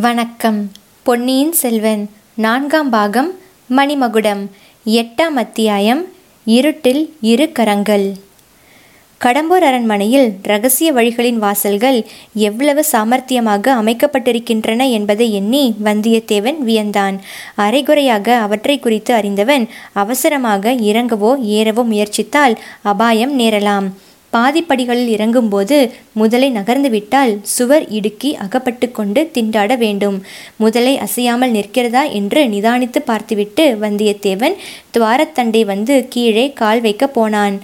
வணக்கம். பொன்னியின் செல்வன் நான்காம் பாகம் மணிமகுடம் எட்டாம் அத்தியாயம் இருட்டில் இரு கரங்கள். கடம்பூர் அரண்மனையில் ரகசிய வழிகளின் வாசல்கள் எவ்வளவு சாமர்த்தியமாக அமைக்கப்பட்டிருக்கின்றன என்பதை எண்ணி வந்தியத்தேவன் வியந்தான். அரைகுறையாக அவற்றை குறித்து அறிந்தவன் அவசரமாக இறங்கவோ ஏறவோ முயற்சித்தால் அபாயம் நேரலாம். பாதிப்படிகளில் இறங்கும்போது முதலை நகர்ந்து விட்டால் சுவர் இடுக்கி அகப்பட்டு கொண்டு திண்டாட வேண்டும். முதலை அசையாமல் நிற்கிறதா என்று நிதானித்து பார்த்துவிட்டு வந்தியத்தேவன் துவாரத்தண்டை வந்து கீழே கால் வைக்க போனான்.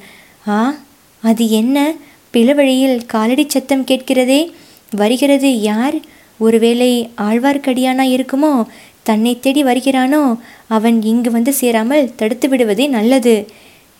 ஆ அது என்ன? பிளவழியில் காலடி சத்தம் கேட்கிறதே? வருகிறது யார்? ஒருவேளை ஆழ்வார்க்கடியானா இருக்குமோ? தன்னை தேடி வருகிறானோ? அவன் இங்கு வந்து சேராமல் தடுத்து விடுவதே நல்லது.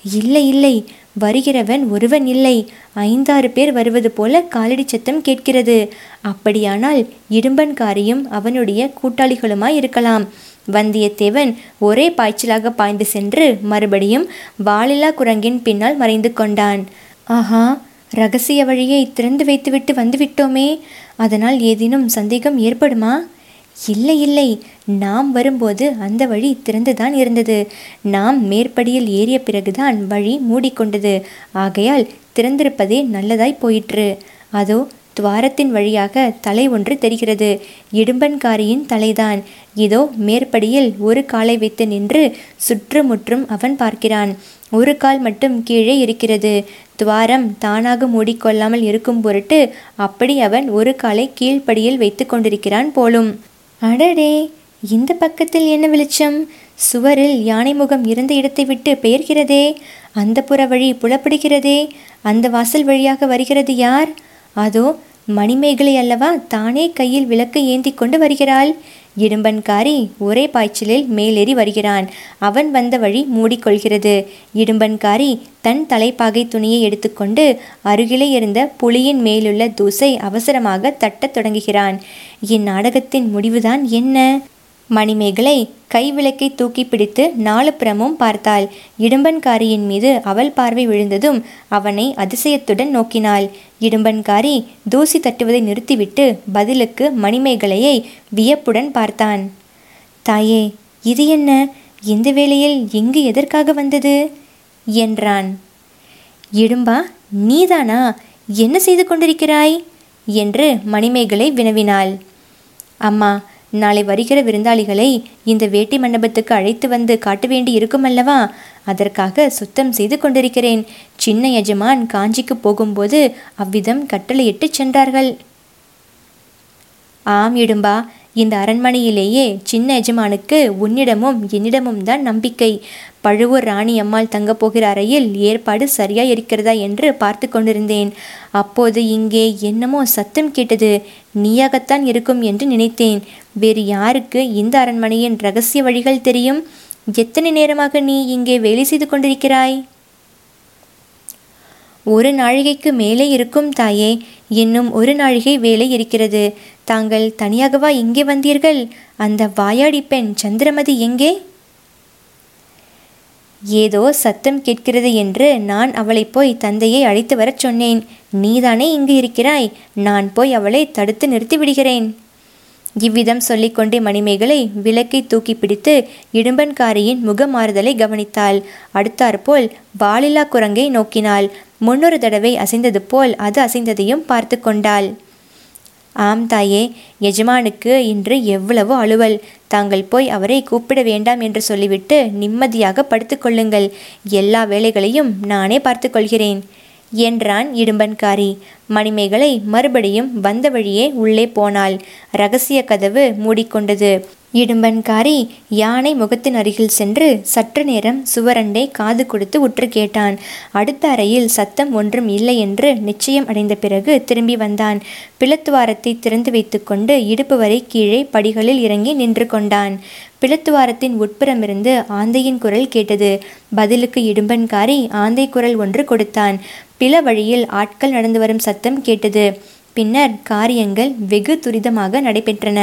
இல்லை இல்லை. வருகிறவன் ஒருவன் இல்லை. ஐந்தாறு பேர் வருவது போல காலடி சத்தம் கேட்கிறது. அப்படியானால் இடும்பன்காரியும் அவனுடைய கூட்டாளிகளுமாய் இருக்கலாம். வந்தியத்தேவன் ஒரே பாய்ச்சலாக பாய்ந்து சென்று மறுபடியும் வாலில்லா குரங்கின் பின்னால் மறைந்து கொண்டான். ஆஹா ரகசிய வழியை திறந்து வைத்துவிட்டு வந்துவிட்டோமே. அதனால் ஏதேனும் சந்தேகம் ஏற்படுமா? இல்லை இல்லை. நாம் வரும்போது அந்த வழி திறந்துதான் இருந்தது. நாம் மேற்படியில் ஏறிய பிறகுதான் வழி மூடிக்கொண்டது. ஆகையால் திறந்திருப்பதே நல்லதாய் போயிற்று. அதோ துவாரத்தின் வழியாக தலை ஒன்று தெரிகிறது. இடும்பன்காரியின் தலைதான். இதோ மேற்படியில் ஒரு காலை வைத்து நின்று சுற்றுமுற்றும் அவன் பார்க்கிறான். ஒரு கால் மட்டும் கீழே இருக்கிறது. துவாரம் தானாக மூடிக்கொள்ளாமல் இருக்கும் பொருட்டு அப்படி அவன் ஒரு காலை கீழ்ப்படியில் வைத்து கொண்டிருக்கிறான் போலும். அடடே! இந்த பக்கத்தில் என்ன வெளிச்சம்? சுவரில் யானை முகம் இருந்த இடத்தை விட்டு பெயர்கிறதே? அந்த புற வழி புலப்படுகிறதே? அந்த வாசல் வழியாக வருகிறது யார்? அதோ மணிமேகலை அல்லவா தானே கையில் விளக்கு ஏந்தி கொண்டு வருகிறாள். இடும்பன்காரி ஒரே பாய்ச்சலில் மேலேறி வருகிறான். அவன் வந்த வழி மூடிக்கொள்கிறது. இடும்பன்காரி தன் தலைப்பாகை துணியை எடுத்துக்கொண்டு அருகிலே இருந்த புலியின் மேலுள்ள தூசை அவசரமாக தட்டத் தொடங்குகிறான். இந்நாடகத்தின் முடிவுதான் என்ன? மணிமேகலை கைவிளக்கை தூக்கி பிடித்து நாலு புறமும் பார்த்தாள். இடும்பன்காரியின் மீது அவள் பார்வை விழுந்ததும் அவனை அதிசயத்துடன் நோக்கினாள். இடும்பன்காரி தூசி தட்டுவதை நிறுத்திவிட்டு பதிலுக்கு மணிமேகலையை வியப்புடன் பார்த்தான். தாயே இது என்ன? இந்த வேளையில் எங்கு எதற்காக வந்தது? என்றான். இடும்பா நீதானா? என்ன செய்து கொண்டிருக்கிறாய்? என்று மணிமேகலை வினவினாள். அம்மா நாளை வருகிற விருந்தாளிகளை இந்த வேட்டி மண்டபத்துக்கு அழைத்து வந்து காட்ட வேண்டி இருக்குமல்லவா அதற்காக சுத்தம் செய்து கொண்டிருக்கிறேன். சின்ன எஜமான் காஞ்சிக்கு போகும்போது அவ்விதம் கட்டளையிட்டு சென்றார்கள். ஆம் இடும்பா. இந்த அரண்மனையிலேயே சின்ன எஜமானுக்கு உன்னிடமும் என்னிடமும் தான் நம்பிக்கை. பழுவூர் ராணி அம்மாள் தங்கப் போகிற அறையில் ஏற்பாடு சரியா இருக்கிறதா என்று பார்த்து கொண்டிருந்தேன். அப்போது இங்கே என்னமோ சத்தம் கேட்டது. நீயாகத்தான் இருக்கும் என்று நினைத்தேன். வேறு யாருக்கு இந்த அரண்மனையின் ரகசிய வழிகள் தெரியும்? எத்தனை நேரமாக நீ இங்கே வேலை செய்து கொண்டிருக்கிறாய்? ஒரு நாழிகைக்கு மேலே இருக்கும் தாயே இன்னும் ஒரு நாழிகை வேலை இருக்கிறது. தாங்கள் தனியாகவா இங்கே வந்தீர்கள்? அந்த வாயாடி பெண் சந்திரமதி எங்கே? ஏதோ சத்தம் கேட்கிறது என்று நான் அவளை போய் தந்தையை அழைத்து வரச் சொன்னேன். நீதானே இங்கு இருக்கிறாய்? நான் போய் அவளை தடுத்து நிறுத்தி விடுகிறேன் இவ்விதம் சொல்லிக்கொண்டே மணிமேகலை விளக்கை தூக்கி பிடித்து இடும்பன்காரியின் முகமாறுதலை கவனித்தாள். அடுத்தாற்போல் வாலில்லா குரங்கை நோக்கினாள். முன்னொரு தடவை அசைந்தது போல் அது அசைந்ததையும் பார்த்து கொண்டாள். ஆம் தாயே எஜமானுக்கு இன்று எவ்வளவோ அலுவல். தாங்கள் போய் அவரை கூப்பிட வேண்டாம் என்று சொல்லிவிட்டு நிம்மதியாக படுத்துக்கொள்ளுங்கள் எல்லா வேலைகளையும் நானே பார்த்து கொள்கிறேன். என்றான் இடும்பன்காரி. மணிமேகலை மறுபடியும் வந்த வழியே உள்ளே போனாள். ரகசிய கதவு மூடிக்கொண்டது. இடும்பன்காரி யானை முகத்தின் அருகில் சென்று சற்று நேரம் சுவரண்டை காது கொடுத்து உற்று கேட்டான். அடுத்த அறையில் சத்தம் ஒன்றும் இல்லை என்று நிச்சயம் அடைந்த பிறகு திரும்பி வந்தான். பிளத்துவாரத்தை திறந்து வைத்துக்கொண்டு இடுப்பு வரை கீழே படிகளில் இறங்கி நின்று கொண்டான். பிளத்துவாரத்தின் உட்புறமிருந்து ஆந்தையின் குரல் கேட்டது. பதிலுக்கு இடும்பன்காரி ஆந்தை குரல் ஒன்று கொடுத்தான். பில வழியில் ஆட்கள் நடந்து வரும் சத்தம் கேட்டது. பின்னர் காரியங்கள் வெகு துரிதமாக நடைபெற்றன.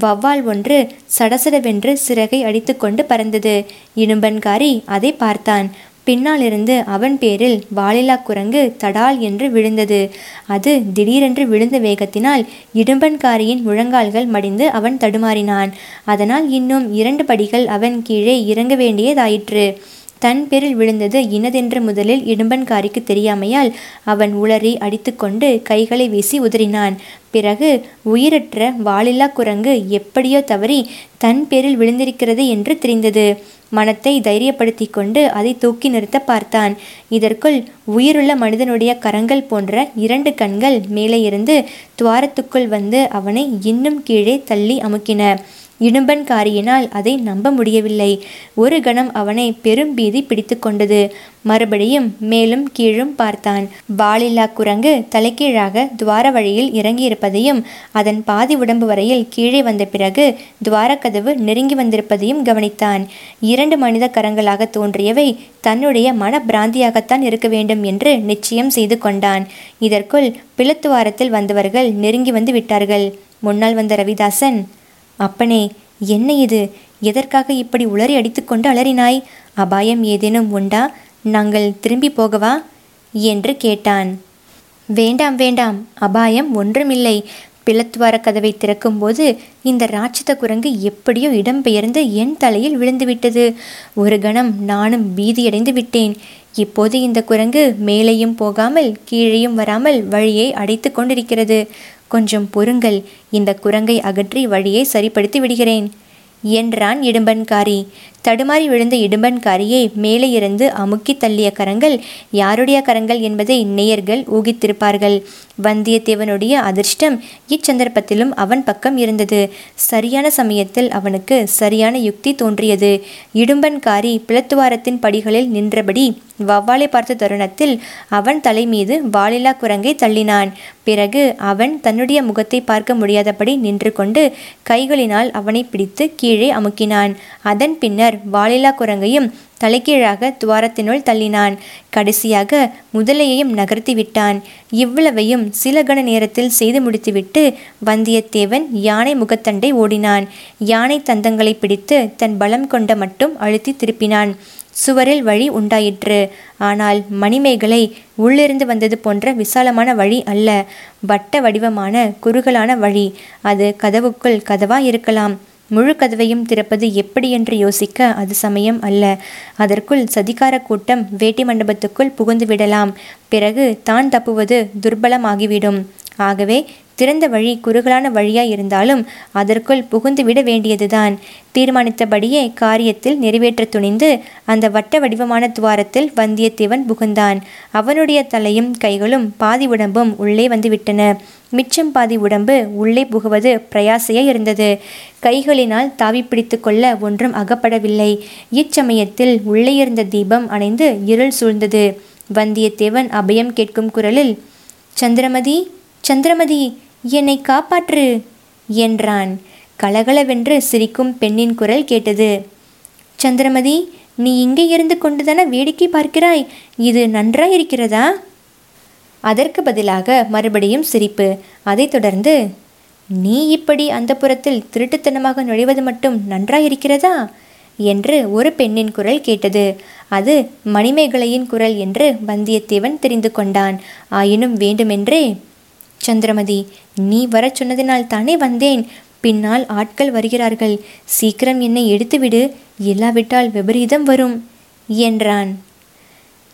வவ்வால் ஒன்று சடசடவென்று சிறகை அடித்துக்கொண்டு பறந்தது. இடும்பன்காரி அதை பார்த்தான். பின்னாலிருந்து அவன் பேரில் வாலில்லா குரங்கு தடால் என்று விழுந்தது. அது திடீரென்று விழுந்த வேகத்தினால் இடும்பன்காரியின் முழங்கால்கள் மடிந்து அவன் தடுமாறினான். அதனால் இன்னும் இரண்டு படிகள் அவன் கீழே இறங்க வேண்டியதாயிற்று. தன் பேரில் விழுந்தது இனதென்று முதலில் இடும்பன்காரிக்கு தெரியாமையால் அவன் உளறி அடித்துக்கொண்டு கைகளை வீசி உதறினான். பிறகு உயிரற்ற வாலில்லா குரங்கு எப்படியோ தவறி தன் பேரில் விழுந்திருக்கிறது என்று தெரிந்தது. மனத்தை தைரியப்படுத்தி கொண்டு அதை தூக்கி நிறுத்த பார்த்தான். இதற்குள் உயிருள்ள மனிதனுடைய கரங்கள் போன்ற இரண்டு கண்கள் மேலே இருந்து துவாரத்துக்குள் வந்து அவனை இன்னும் கீழே தள்ளி அமுக்கின. இடும்பன்காரியினால் அதை நம்ப முடியவில்லை. ஒரு கணம் அவனை பெரும் பீதி பிடித்து கொண்டது. மறுபடியும் மேலும் கீழும் பார்த்தான். வாலில்லா குரங்கு தலைகீழாக துவார வழியில் இறங்கியிருப்பதையும் அதன் பாதி உடம்பு வரையில் கீழே வந்த பிறகு துவாரக்கதவு நெருங்கி வந்திருப்பதையும் கவனித்தான். இரண்டு மனித கரங்களாக தோன்றியவை தன்னுடைய மன பிராந்தியாகத்தான் இருக்க வேண்டும் என்று நிச்சயம் செய்து கொண்டான். இதற்குள் பிளத்துவாரத்தில் வந்தவர்கள் நெருங்கி வந்து விட்டார்கள். முன்னால் வந்த ரவிதாசன் அப்பனே என்ன இது? எதற்காக இப்படி உளறி அடித்துக்கொண்டு அலறினாய்? அபாயம் ஏதேனும் உண்டா? நாங்கள் திரும்பி போகவா? என்று கேட்டான். வேண்டாம் வேண்டாம் அபாயம் ஒன்றுமில்லை. பிளத்துவார கதவை திறக்கும்போது இந்த ராட்சத குரங்கு எப்படியோ இடம்பெயர்ந்து என் தலையில் விழுந்துவிட்டது. ஒரு கணம் நானும் பீதியடைந்து விட்டேன். இப்போது இந்த குரங்கு மேலேயும் போகாமல் கீழேயும் வராமல் வழியை அடைத்து கொண்டிருக்கிறது. கொஞ்சம் பொறுங்கள் இந்த குரங்கை அகற்றி வழியை சரிப்படுத்தி விடுகிறேன். என்றான் இடும்பன்காரி. தடுமாறி விழுந்த இடும்பன்காரியை மேலே இருந்து அமுக்கி தள்ளிய கரங்கள் யாருடைய கரங்கள் என்பதை நேயர்கள் ஊகித்திருப்பார்கள். வந்தியத்தேவனுடைய அதிர்ஷ்டம் இச்சந்தர்ப்பத்திலும் அவன் பக்கம் இருந்தது. சரியான சமயத்தில் அவனுக்கு சரியான யுக்தி தோன்றியது. இடும்பன்காரி பிளத்துவாரத்தின் படிகளில் நின்றபடி வவ்வாலை பார்த்த தருணத்தில் அவன் தலை மீது வாலில்லா குரங்கை தள்ளினான். பிறகு அவன் தன்னுடைய முகத்தை பார்க்க முடியாதபடி நின்று கொண்டு கைகளினால் அவனை பிடித்து கீழே அமுக்கினான். அதன் பின்னர் வாலில்லா குரங்கையும் தலைகீழாக துவாரத்தினுள் தள்ளினான். கடைசியாக முதலையையும் நகர்த்தி விட்டான். இவ்வளவையும் சில கண நேரத்தில் செய்து முடித்துவிட்டு வந்தியத்தேவன் யானை முகத்தண்டை ஓடினான். யானை தந்தங்களை பிடித்து தன் பலம் கொண்ட மட்டும் அழுத்தி திருப்பினான். சுவரில் வழி உண்டாயிற்று. ஆனால் மணிமேகலை உள்ளிருந்து வந்தது போன்ற விசாலமான வழி அல்ல. வட்ட வடிவமான குறுகலான வழி. அது கதவுக்குள் கதவா இருக்கலாம். முழு கதவையும் திறப்பது எப்படி என்று யோசிக்க அது சமயம் அல்ல. அதற்குள் சதிகார கூட்டம் வேட்டி மண்டபத்துக்குள் புகுந்து விடலாம். பிறகு தான் தப்புவது துர்பலமாகிவிடும். ஆகவே திறந்த வழி குறுகலான வழியாய் இருந்தாலும் அதற்குள் புகுந்து விட வேண்டியதுதான். தீர்மானித்தபடியே காரியத்தில் நிறைவேற்ற துணிந்து அந்த வட்ட வடிவமான துவாரத்தில் வந்தியத்தேவன் புகுந்தான். அவனுடைய தலையும் கைகளும் பாதி உடம்பும் உள்ளே வந்துவிட்டன. மிச்சம் பாதி உடம்பு உள்ளே புகுவது பிரயாசையா இருந்தது. கைகளினால் தாவி பிடித்து கொள்ள ஒன்றும் அகப்படவில்லை. இச்சமயத்தில் உள்ளே இருந்த தீபம் அணைந்து இருள் சூழ்ந்தது. வந்தியத்தேவன் அபயம் கேட்கும் குரலில் சந்திரமதி சந்திரமதி! என்னை காப்பாற்று என்றான். கலகலவென்று சிரிக்கும் பெண்ணின் குரல் கேட்டது. சந்திரமதி நீ இங்கே இருந்து கொண்டுதானே வேடிக்கை பார்க்கிறாய்? இது நன்றாயிருக்கிறதா? அதற்கு பதிலாக மறுபடியும் சிரிப்பு. அதைத் தொடர்ந்து நீ இப்படி அந்த புறத்தில் திருட்டுத்தனமாக நுழைவது மட்டும் நன்றாயிருக்கிறதா? என்று ஒரு பெண்ணின் குரல் கேட்டது. அது மணிமேகலையின் குரல் என்று வந்தியத்தேவன் தெரிந்து கொண்டான். ஆயினும் வேண்டுமென்றே சந்திரமதி நீ வரச் சொன்னதினால் தானே வந்தேன். பின்னால் ஆட்கள் வருகிறார்கள். சீக்கிரம் என்னை எடுத்துவிடு. இல்லாவிட்டால் விபரீதம் வரும் என்றான்.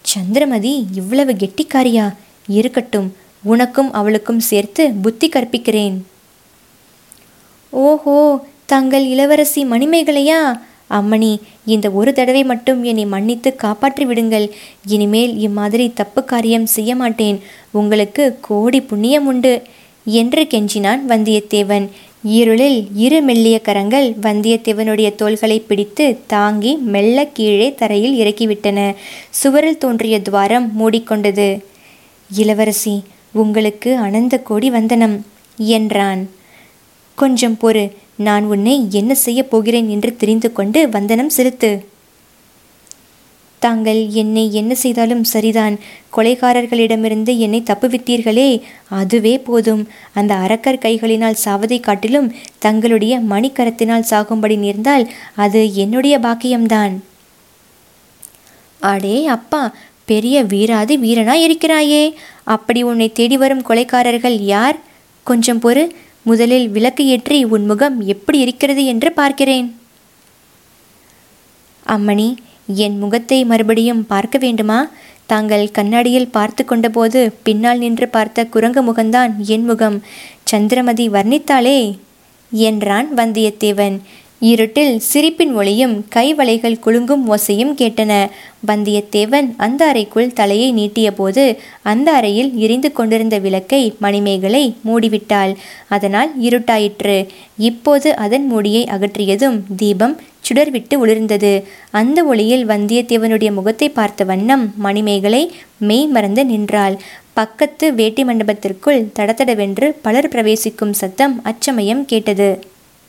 சந்திரமதி இவ்வளவு கெட்டிக்காரியா? இருக்கட்டும். உனக்கும் அவளுக்கும் சேர்த்து புத்தி கற்பிக்கிறேன். ஓஹோ! தங்கள் இளவரசி மணிமேகலையா? அம்மணி இந்த ஒரு தடவை மட்டும் என்னை மன்னித்து காப்பாற்றி விடுங்கள். இனிமேல் இம்மாதிரி தப்பு காரியம் செய்ய மாட்டேன். உங்களுக்கு கோடி புண்ணியம் உண்டு. என்று கெஞ்சினான் வந்தியத்தேவன். இருளில் இரு மெல்லிய கரங்கள் வந்தியத்தேவனுடைய தோள்களை பிடித்து தாங்கி மெல்ல கீழே தரையில் இறக்கிவிட்டன. சுவரில் தோன்றிய துவாரம் மூடிக்கொண்டது. இளவரசி உங்களுக்கு அனந்த கோடி வந்தனம் என்றான். கொஞ்சம் பொறு. நான் உன்னை என்ன செய்யப் போகிறேன் என்று தெரிந்து கொண்டு வந்தனம் செலுத்து தாங்கள் என்னை என்ன செய்தாலும் சரிதான். கொலைகாரர்களிடமிருந்து என்னை தப்புவித்தீர்களே அதுவே போதும். அந்த அரக்கர் கைகளினால் சாவதை காட்டிலும் தங்களுடைய மணிக்கரத்தினால் சாகும்படி நேர்ந்தால் அது என்னுடைய பாக்கியம்தான். அடே அப்பா பெரிய வீராதி வீரனாய் இருக்கிறாயே அப்படி உன்னை தேடி வரும் கொலைக்காரர்கள் யார்? கொஞ்சம் பொறு. முதலில் விளக்கு ஏற்றி உன் முகம் எப்படி இருக்கிறது என்று பார்க்கிறேன். அம்மணி என் முகத்தை மறுபடியும் பார்க்க வேண்டுமா? தாங்கள் கண்ணாடியில் பார்த்து கொண்டபோது பின்னால் நின்று பார்த்த குரங்கு முகம்தான் என் முகம். சந்திரமதி வர்ணித்தாளே என்றான் வந்தியத்தேவன் இருட்டில் சிரிப்பின் ஒளியும் கைவளைகள் குலுங்கும் ஓசையும் கேட்டன. வந்தியத்தேவன் அந்த அறைக்குள் தலையை நீட்டியபோது அந்த அறையில் எரிந்து கொண்டிருந்த விளக்கை மணிமேகலை மூடிவிட்டாள். அதனால் இருட்டாயிற்று. இப்போது அதன் மூடியை அகற்றியதும் தீபம் சுடர்விட்டு ஒளிர்ந்தது. அந்த ஒளியில் வந்தியத்தேவனுடைய முகத்தை பார்த்த வண்ணம் மணிமேகலை மெய் மறந்து நின்றாள். பக்கத்து வேட்டி மண்டபத்திற்குள் தடதடவென்று பலர் பிரவேசிக்கும் சத்தம் அச்சமயம் கேட்டது.